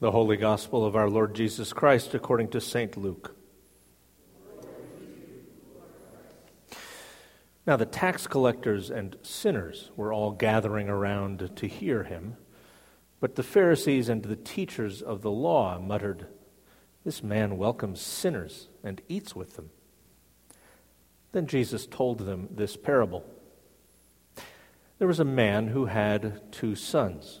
The Holy Gospel of our Lord Jesus Christ according to St. Luke. Now, the tax collectors and sinners were all gathering around to hear him, but the Pharisees and the teachers of the law muttered, This man welcomes sinners and eats with them. Then Jesus told them this parable There was a man who had two sons.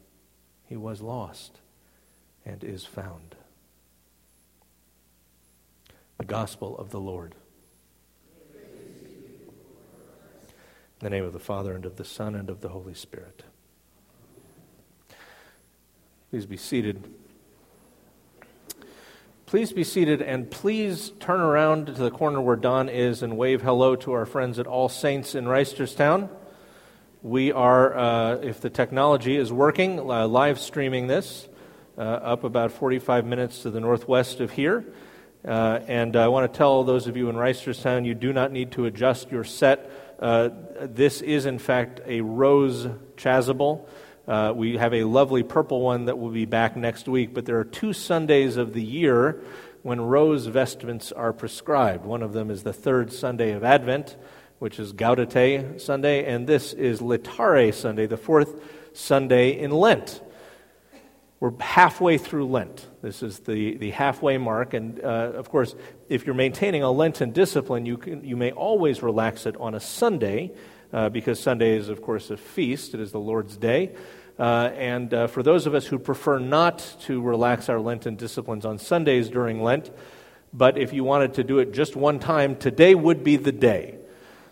He was lost and is found. The Gospel of the Lord. In the name of the Father, and of the Son, and of the Holy Spirit. Please be seated. Please be seated and please turn around to the corner where Don is and wave hello to our friends at All Saints in Reisterstown. We are, uh, if the technology is working, uh, live streaming this uh, up about 45 minutes to the northwest of here. Uh, and I want to tell those of you in Reisterstown you do not need to adjust your set. Uh, this is, in fact, a rose chasuble. Uh, we have a lovely purple one that will be back next week, but there are two Sundays of the year when rose vestments are prescribed. One of them is the third Sunday of Advent, which is Gaudete Sunday, and this is Laetare Sunday, the fourth Sunday in Lent. We're halfway through Lent. This is the, the halfway mark. And uh, of course, if you're maintaining a Lenten discipline, you, can, you may always relax it on a Sunday, uh, because Sunday is, of course, a feast. It is the Lord's Day. Uh, and uh, for those of us who prefer not to relax our Lenten disciplines on Sundays during Lent, but if you wanted to do it just one time, today would be the day.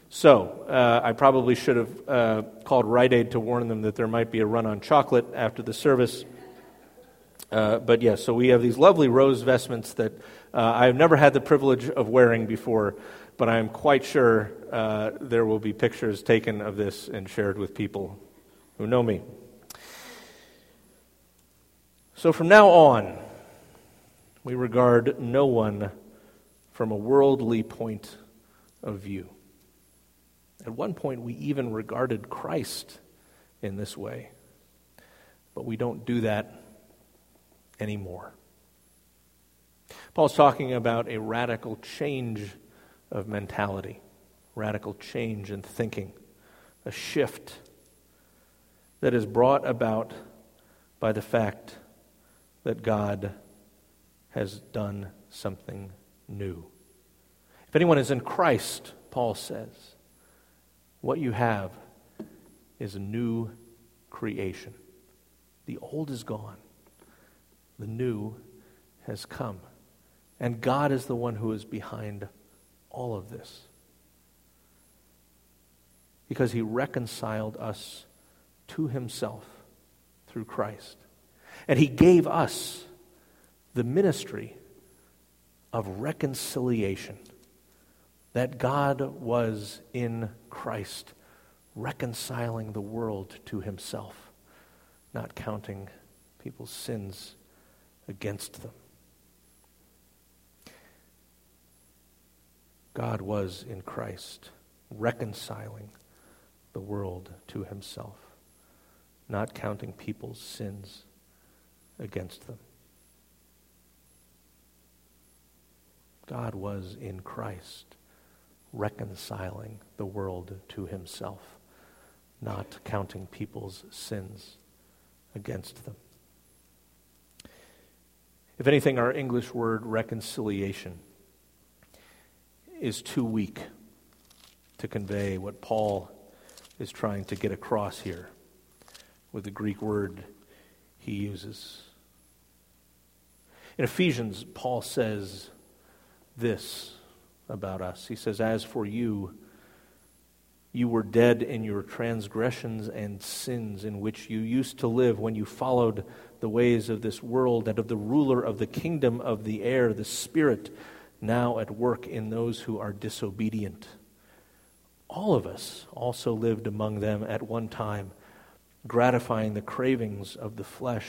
So uh, I probably should have uh, called Rite Aid to warn them that there might be a run on chocolate after the service. Uh, but yes, so we have these lovely rose vestments that uh, I've never had the privilege of wearing before, but I'm quite sure uh, there will be pictures taken of this and shared with people who know me. So from now on, we regard no one from a worldly point of view. At one point, we even regarded Christ in this way, but we don't do that anymore. Paul's talking about a radical change of mentality, radical change in thinking, a shift that is brought about by the fact that God has done something new. If anyone is in Christ, Paul says, what you have is a new creation. The old is gone, the new has come. And God is the one who is behind all of this. Because he reconciled us to himself through Christ. And he gave us the ministry of reconciliation. That God was in Christ, reconciling the world to himself, not counting people's sins against them. God was in Christ, reconciling the world to himself, not counting people's sins against them. God was in Christ, reconciling the world to himself, not counting people's sins against them. If anything, our English word reconciliation is too weak to convey what Paul is trying to get across here with the Greek word he uses. In Ephesians, Paul says this about us. He says, As for you, you were dead in your transgressions and sins in which you used to live when you followed the ways of this world and of the ruler of the kingdom of the air, the Spirit now at work in those who are disobedient. All of us also lived among them at one time, gratifying the cravings of the flesh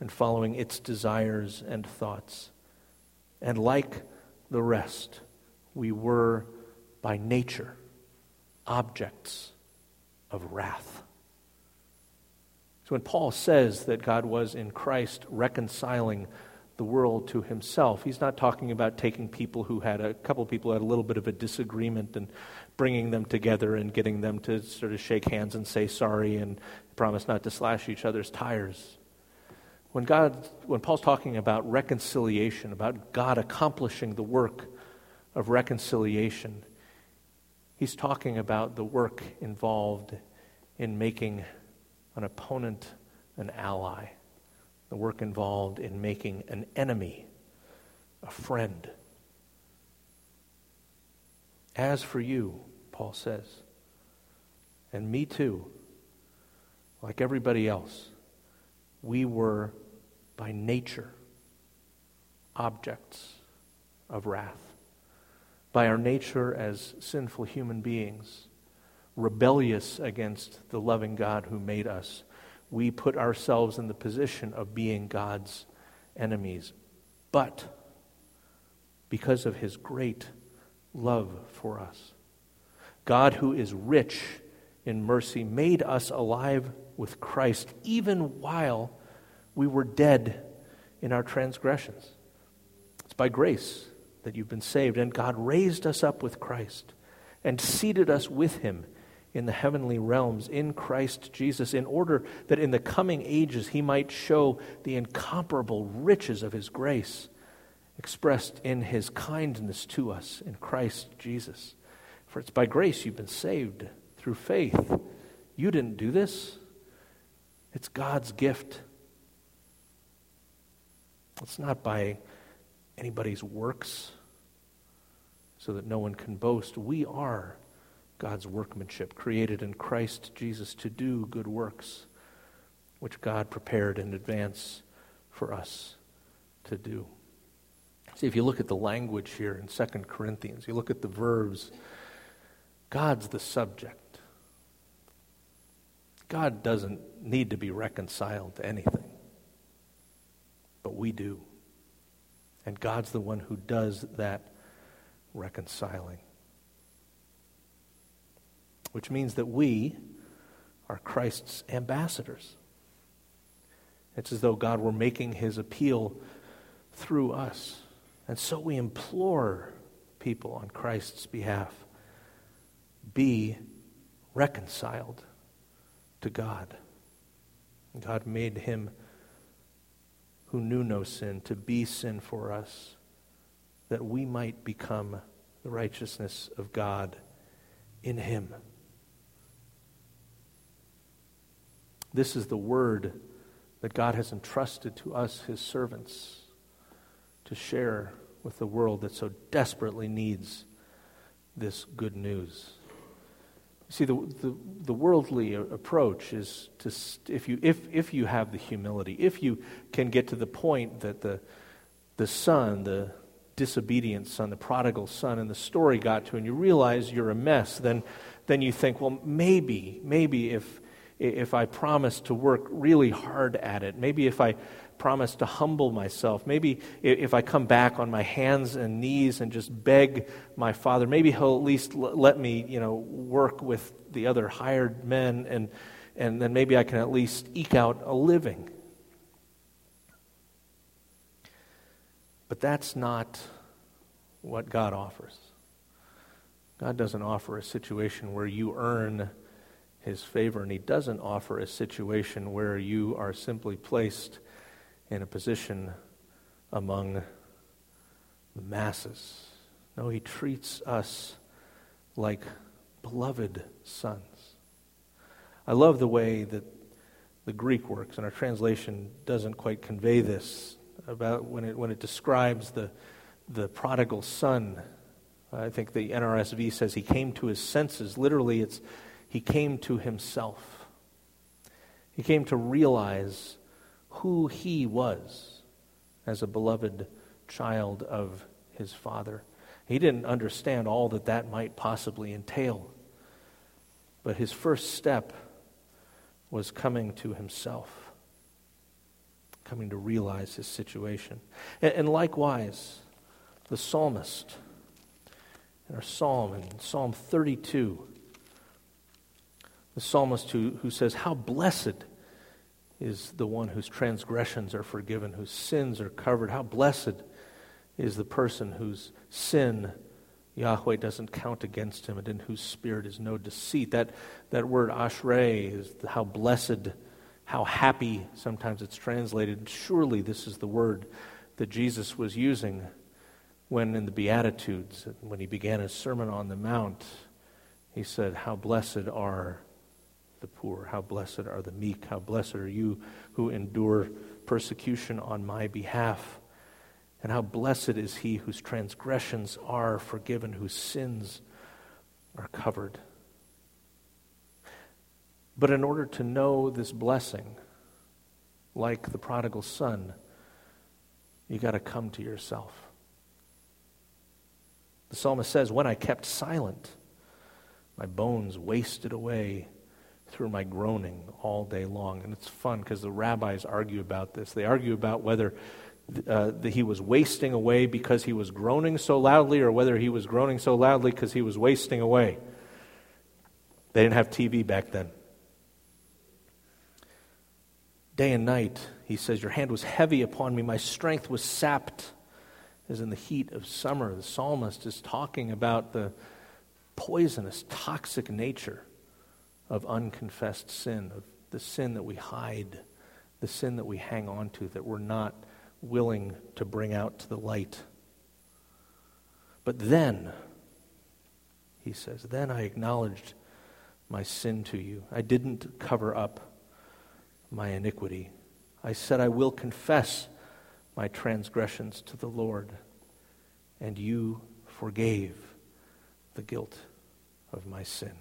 and following its desires and thoughts. And like the rest, we were by nature objects of wrath. So when Paul says that God was in Christ reconciling the world to himself. He's not talking about taking people who had a couple of people had a little bit of a disagreement and bringing them together and getting them to sort of shake hands and say sorry and promise not to slash each other's tires. When God when Paul's talking about reconciliation, about God accomplishing the work of reconciliation, he's talking about the work involved in making an opponent an ally the work involved in making an enemy a friend. As for you, Paul says, and me too, like everybody else, we were by nature objects of wrath. By our nature as sinful human beings, rebellious against the loving God who made us we put ourselves in the position of being God's enemies. But because of his great love for us, God, who is rich in mercy, made us alive with Christ even while we were dead in our transgressions. It's by grace that you've been saved, and God raised us up with Christ and seated us with him in the heavenly realms in Christ Jesus, in order that in the coming ages he might show the incomparable riches of his grace expressed in his kindness to us in Christ Jesus. For it's by grace you've been saved through faith. You didn't do this, it's God's gift. It's not by anybody's works so that no one can boast. We are God's workmanship, created in Christ Jesus to do good works, which God prepared in advance for us to do. See, if you look at the language here in 2 Corinthians, you look at the verbs, God's the subject. God doesn't need to be reconciled to anything, but we do. And God's the one who does that reconciling. Which means that we are Christ's ambassadors. It's as though God were making his appeal through us. And so we implore people on Christ's behalf be reconciled to God. God made him who knew no sin to be sin for us, that we might become the righteousness of God in him. This is the word that God has entrusted to us, his servants to share with the world that so desperately needs this good news. See, the, the, the, worldly approach is to, if you, if, if you have the humility, if you can get to the point that the, the son, the disobedient son, the prodigal son and the story got to, and you realize you're a mess, then, then you think, well, maybe, maybe if, if I promise to work really hard at it, maybe if I promise to humble myself. Maybe if I come back on my hands and knees and just beg my father, maybe he'll at least let me, you know, work with the other hired men and, and then maybe I can at least eke out a living. But that's not what God offers. God doesn't offer a situation where you earn his favor, and he doesn't offer a situation where you are simply placed in a position among the masses. No, he treats us like beloved sons. I love the way that the Greek works, and our translation doesn't quite convey this about when it, when it describes the, the prodigal son. I think the NRSV says he came to his senses. Literally, it's he came to himself. He came to realize who he was as a beloved child of his father. He didn't understand all that that might possibly entail. But his first step was coming to himself, coming to realize his situation. And, and likewise, the psalmist in our psalm, in Psalm 32, the psalmist who, who says, How blessed is the one whose transgressions are forgiven, whose sins are covered. How blessed is the person whose sin Yahweh doesn't count against him and in whose spirit is no deceit. That, that word ashrei is how blessed, how happy, sometimes it's translated. Surely this is the word that Jesus was using when in the Beatitudes, when he began his Sermon on the Mount, he said, How blessed are the poor. How blessed are the meek. How blessed are you who endure persecution on my behalf. And how blessed is he whose transgressions are forgiven, whose sins are covered. But in order to know this blessing, like the prodigal son, you got to come to yourself. The psalmist says, When I kept silent, my bones wasted away through my groaning all day long. And it's fun because the rabbis argue about this. They argue about whether uh, he was wasting away because he was groaning so loudly or whether he was groaning so loudly because he was wasting away. They didn't have TV back then. Day and night, he says, Your hand was heavy upon me, my strength was sapped as in the heat of summer. The psalmist is talking about the poisonous, toxic nature of unconfessed sin, of the sin that we hide, the sin that we hang on to, that we're not willing to bring out to the light. But then, he says, then I acknowledged my sin to you. I didn't cover up my iniquity. I said, I will confess my transgressions to the Lord, and you forgave the guilt of my sin.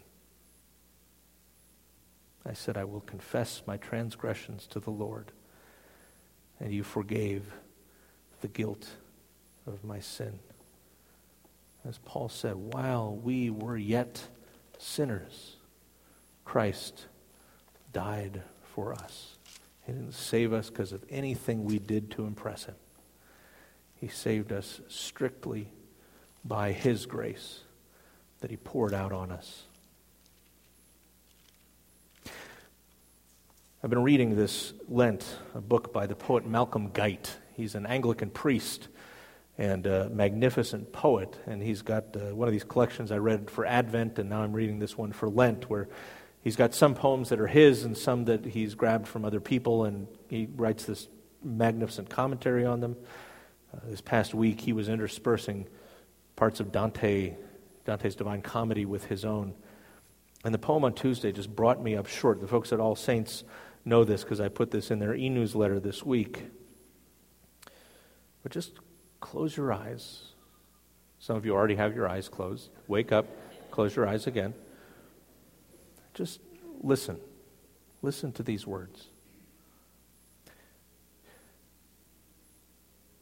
I said, I will confess my transgressions to the Lord. And you forgave the guilt of my sin. As Paul said, while we were yet sinners, Christ died for us. He didn't save us because of anything we did to impress him. He saved us strictly by his grace that he poured out on us. I've been reading this Lent, a book by the poet Malcolm Guite. He's an Anglican priest and a magnificent poet, and he's got uh, one of these collections I read for Advent, and now I'm reading this one for Lent, where he's got some poems that are his and some that he's grabbed from other people, and he writes this magnificent commentary on them. Uh, this past week, he was interspersing parts of Dante, Dante's Divine Comedy with his own. And the poem on Tuesday just brought me up short. The folks at All Saints know this because I put this in their e newsletter this week. But just close your eyes. Some of you already have your eyes closed. Wake up, close your eyes again. Just listen. Listen to these words.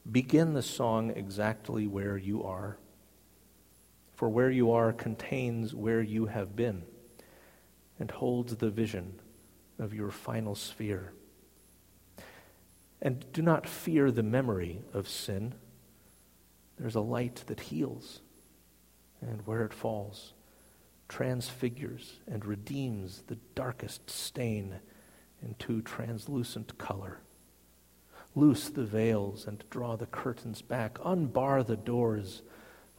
Begin the song exactly where you are, for where you are contains where you have been and holds the vision of your final sphere. And do not fear the memory of sin. There's a light that heals, and where it falls, transfigures and redeems the darkest stain into translucent color. Loose the veils and draw the curtains back. Unbar the doors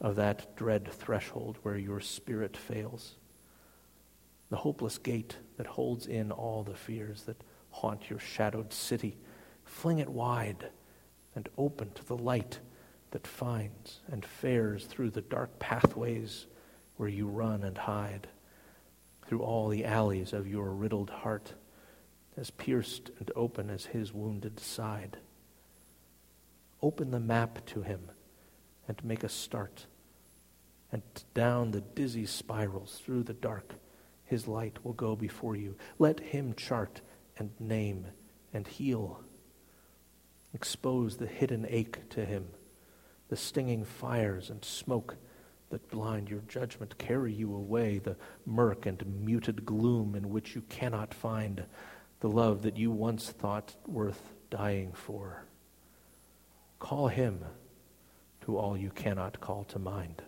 of that dread threshold where your spirit fails the hopeless gate that holds in all the fears that haunt your shadowed city. Fling it wide and open to the light that finds and fares through the dark pathways where you run and hide, through all the alleys of your riddled heart, as pierced and open as his wounded side. Open the map to him and make a start, and down the dizzy spirals through the dark his light will go before you. Let him chart and name and heal. Expose the hidden ache to him, the stinging fires and smoke that blind your judgment. Carry you away, the murk and muted gloom in which you cannot find the love that you once thought worth dying for. Call him to all you cannot call to mind.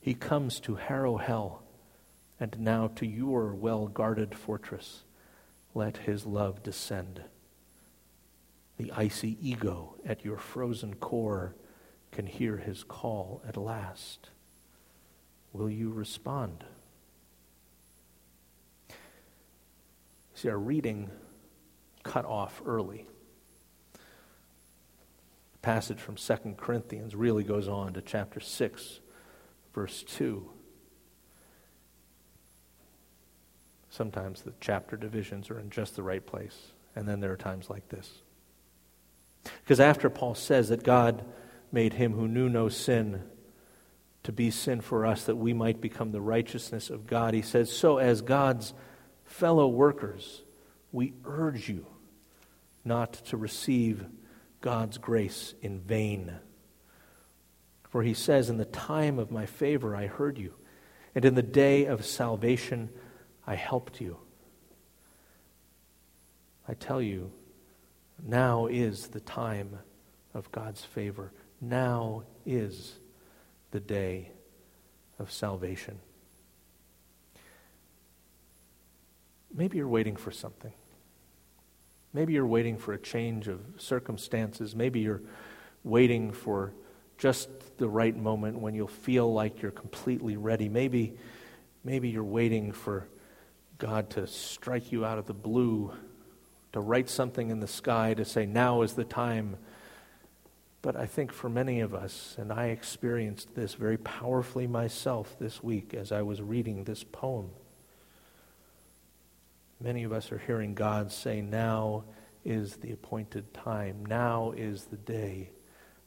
He comes to harrow hell and now to your well guarded fortress, let his love descend. The icy ego at your frozen core can hear his call at last. Will you respond? See, our reading cut off early. The passage from 2 Corinthians really goes on to chapter 6, verse 2. Sometimes the chapter divisions are in just the right place. And then there are times like this. Because after Paul says that God made him who knew no sin to be sin for us that we might become the righteousness of God, he says, So as God's fellow workers, we urge you not to receive God's grace in vain. For he says, In the time of my favor I heard you, and in the day of salvation I helped you. I tell you, now is the time of God's favor. Now is the day of salvation. Maybe you're waiting for something. Maybe you're waiting for a change of circumstances. Maybe you're waiting for just the right moment when you'll feel like you're completely ready. Maybe, maybe you're waiting for God to strike you out of the blue, to write something in the sky, to say, now is the time. But I think for many of us, and I experienced this very powerfully myself this week as I was reading this poem, many of us are hearing God say, now is the appointed time. Now is the day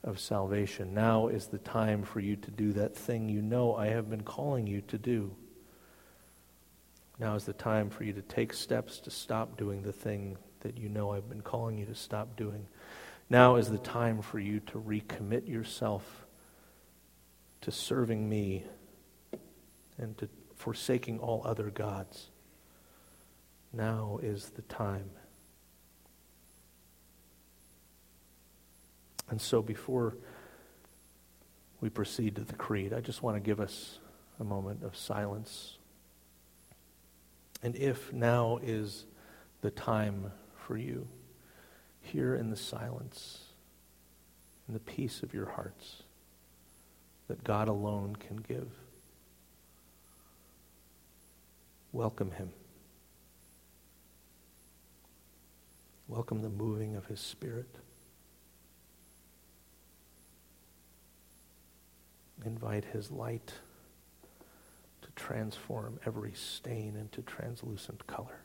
of salvation. Now is the time for you to do that thing you know I have been calling you to do. Now is the time for you to take steps to stop doing the thing that you know I've been calling you to stop doing. Now is the time for you to recommit yourself to serving me and to forsaking all other gods. Now is the time. And so before we proceed to the creed, I just want to give us a moment of silence. And if now is the time for you, here in the silence, in the peace of your hearts that God alone can give, welcome Him. Welcome the moving of His Spirit. Invite His light to transform every stain into translucent color.